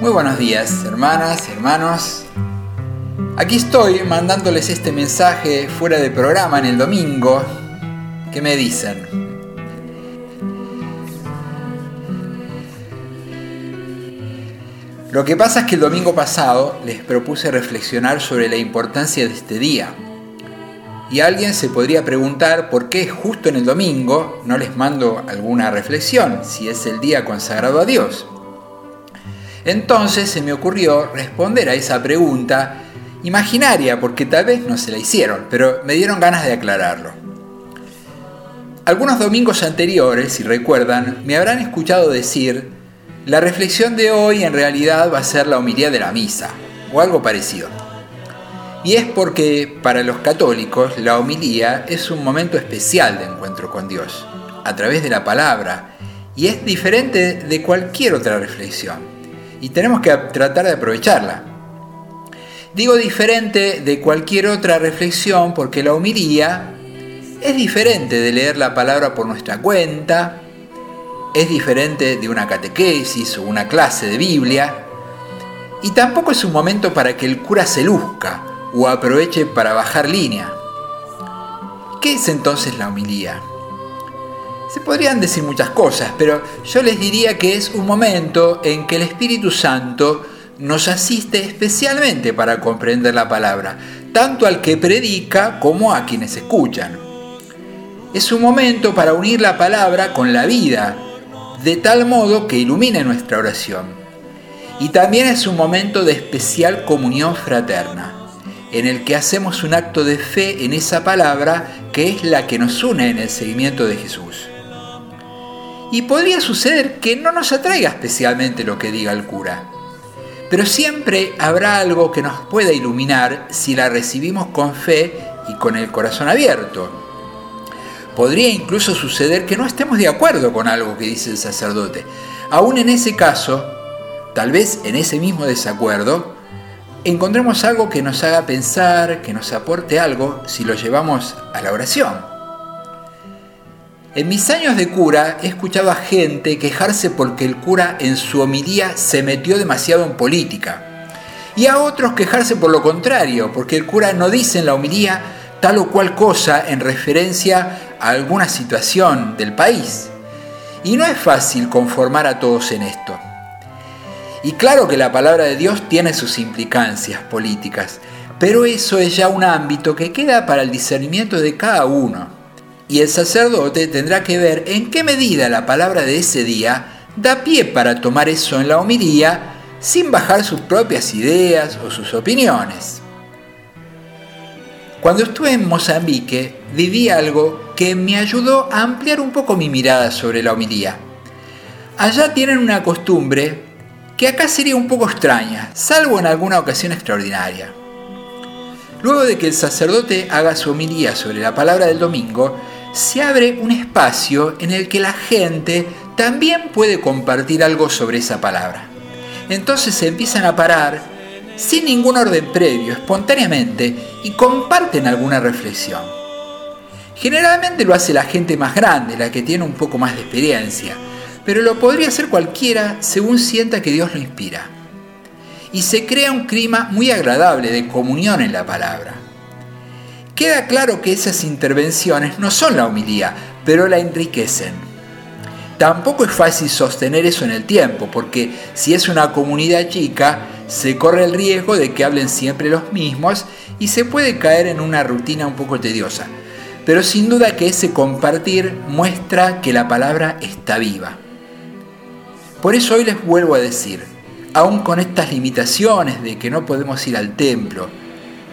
Muy buenos días, hermanas y hermanos. Aquí estoy mandándoles este mensaje fuera de programa en el domingo. ¿Qué me dicen? Lo que pasa es que el domingo pasado les propuse reflexionar sobre la importancia de este día. Y alguien se podría preguntar por qué justo en el domingo no les mando alguna reflexión, si es el día consagrado a Dios. Entonces se me ocurrió responder a esa pregunta imaginaria, porque tal vez no se la hicieron, pero me dieron ganas de aclararlo. Algunos domingos anteriores, si recuerdan, me habrán escuchado decir, la reflexión de hoy en realidad va a ser la homilía de la misa, o algo parecido. Y es porque para los católicos la homilía es un momento especial de encuentro con Dios, a través de la palabra, y es diferente de cualquier otra reflexión y tenemos que tratar de aprovecharla. Digo diferente de cualquier otra reflexión porque la homilía es diferente de leer la palabra por nuestra cuenta, es diferente de una catequesis o una clase de Biblia, y tampoco es un momento para que el cura se luzca o aproveche para bajar línea. ¿Qué es entonces la homilía? Se podrían decir muchas cosas, pero yo les diría que es un momento en que el Espíritu Santo nos asiste especialmente para comprender la palabra, tanto al que predica como a quienes escuchan. Es un momento para unir la palabra con la vida, de tal modo que ilumine nuestra oración. Y también es un momento de especial comunión fraterna, en el que hacemos un acto de fe en esa palabra que es la que nos une en el seguimiento de Jesús. Y podría suceder que no nos atraiga especialmente lo que diga el cura. Pero siempre habrá algo que nos pueda iluminar si la recibimos con fe y con el corazón abierto. Podría incluso suceder que no estemos de acuerdo con algo que dice el sacerdote. Aún en ese caso, tal vez en ese mismo desacuerdo, encontremos algo que nos haga pensar, que nos aporte algo si lo llevamos a la oración. En mis años de cura he escuchado a gente quejarse porque el cura en su homilía se metió demasiado en política. Y a otros quejarse por lo contrario, porque el cura no dice en la homilía tal o cual cosa en referencia a alguna situación del país. Y no es fácil conformar a todos en esto. Y claro que la palabra de Dios tiene sus implicancias políticas, pero eso es ya un ámbito que queda para el discernimiento de cada uno y el sacerdote tendrá que ver en qué medida la palabra de ese día da pie para tomar eso en la homilía sin bajar sus propias ideas o sus opiniones. Cuando estuve en Mozambique viví algo que me ayudó a ampliar un poco mi mirada sobre la homilía. Allá tienen una costumbre que acá sería un poco extraña, salvo en alguna ocasión extraordinaria. Luego de que el sacerdote haga su homilía sobre la palabra del domingo, se abre un espacio en el que la gente también puede compartir algo sobre esa palabra. Entonces se empiezan a parar sin ningún orden previo, espontáneamente, y comparten alguna reflexión. Generalmente lo hace la gente más grande, la que tiene un poco más de experiencia, pero lo podría hacer cualquiera según sienta que Dios lo inspira. Y se crea un clima muy agradable de comunión en la palabra. Queda claro que esas intervenciones no son la homilía, pero la enriquecen. Tampoco es fácil sostener eso en el tiempo, porque si es una comunidad chica, se corre el riesgo de que hablen siempre los mismos y se puede caer en una rutina un poco tediosa. Pero sin duda que ese compartir muestra que la palabra está viva. Por eso hoy les vuelvo a decir, aún con estas limitaciones de que no podemos ir al templo,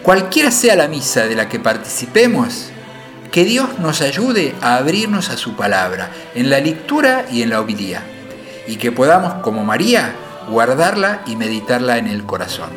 Cualquiera sea la misa de la que participemos, que Dios nos ayude a abrirnos a su palabra, en la lectura y en la homilía, y que podamos, como María, guardarla y meditarla en el corazón.